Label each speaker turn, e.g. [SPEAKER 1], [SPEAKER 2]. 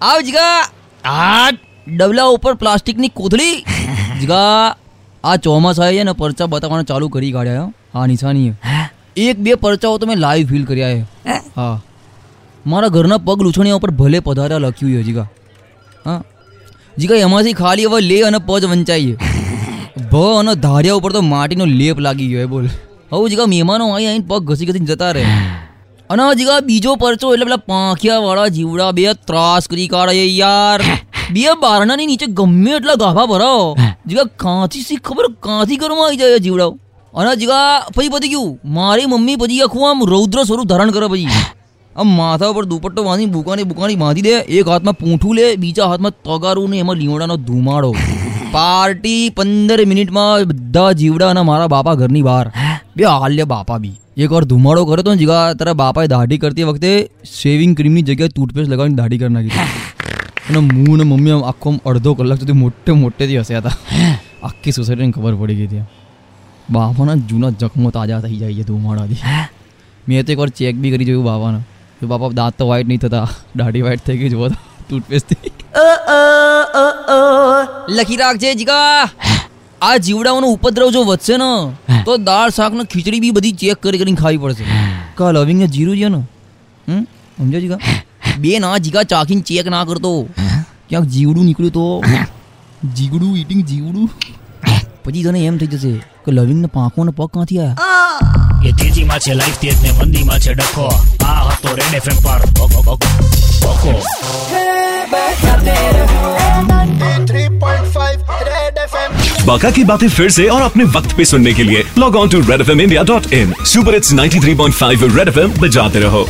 [SPEAKER 1] આવ જીગા આ ડબલા ઉપર પ્લાસ્ટિકની કોથળી. જીગા આ ચોમાસા છે ને પરચા બતાવવાનું ચાલુ કરી કાઢ્યા હો. નિશાની એક બે પરચાઓ તો મેં લાઈવ ફીલ કર્યા હે? હા. મારા ઘરના પગ લૂછણીયા ઉપર ભલે પધાર્યા લખ્યું છે જીગા. હા. જીગા એમાંથી ખાલી હવે લે અને પજ વંચાઈએ. ભ અને ધારિયા ઉપર તો માટીનો લેપ લાગી ગયો એ બોલ. હવે જીગા મહેમાનો અહીં અહીં પગ ઘસી ઘસીને જતા રહે. અને જીગા બીજો પરચો એટલે પેલા પાંખિયા વાળા જીવડા બે ત્રાસ કરી કાઢે યાર. બે બારણાની નીચે ગમે એટલા ગાભા ભરાવો. જીગા કાંથી સી ખબર કાંથી ઘરમાં આવી જાય જીવડાવ અને જીગા પછી પતી ગયું. મારી મમ્મી પછી આખું આમ રૌદ્ર સ્વરૂપ ધારણ કરે પછી. આમ માથા ઉપર દુપટ્ટો બાંધી બુકાની બુકાની બાંધી દે. એક હાથમાં પૂંઠું લે બીજા હાથમાં તગારું ને એમાં લીમડાનો ધુમાડો. પાર્ટી પંદર મિનિટમાં બધા જીવડા અને મારા બાપા ઘરની બહાર. બે આલ્યા બાપા બી. એક વાર ધુમાડો કર્યો તો ને જીગા તારા બાપાએ દાઢી કરતી વખતે શેવિંગ ક્રીમની જગ્યાએ ટૂથપેસ્ટ લગાવીને દાઢી કરી નાખી અને હું ને મમ્મી આમ આખો અડધો કલાક સુધી મોટે મોટેથી હસ્યા હતા. આખી સોસાયટીને ખબર પડી ગઈ હતી બાપાના જૂના જખમો તાજા થઈ જાય છે ધુમાડાથી. મેં તો એકવાર ચેક બી કરી જોયું બાપાના. તો બાપા દાંત તો વ્હાઈટ નહીં થતા. દાઢી વ્હાઈટ થઈ ગઈ જોવો ટૂથપેસ્ટથી લખી રાખજે જીગા. આ જીવડાઓનો ઉપદ્રવ જો વધશે ને તો દાળ શાક ને ખીચડી બી બધી ચેક કરી કરીને ખાવી પડશે. કાલ લવિંગ ને જીરું છે ને? હમ? સમજો જીગા બે ના જીગા ચાખીને ચેક ના કરતો. ક્યાંક જીવડું નીકળ્યું તો. જીગડું ઈટિંગ જીવડું. પછી તને એમ થઈ જશે કે લવિંગ ને પાંખો ને પગ ક્યાંથી આ
[SPEAKER 2] એ તેજીમાં છે લાઈફ તેજ ને મંદીમાં છે ડખો. આ હતો રેડ એફએમ પર.
[SPEAKER 3] बाका की बातें फिर से और अपने वक्त पे सुनने के लिए log on to Red F M India dot in super it's 93.5 Red F M बजाते रहो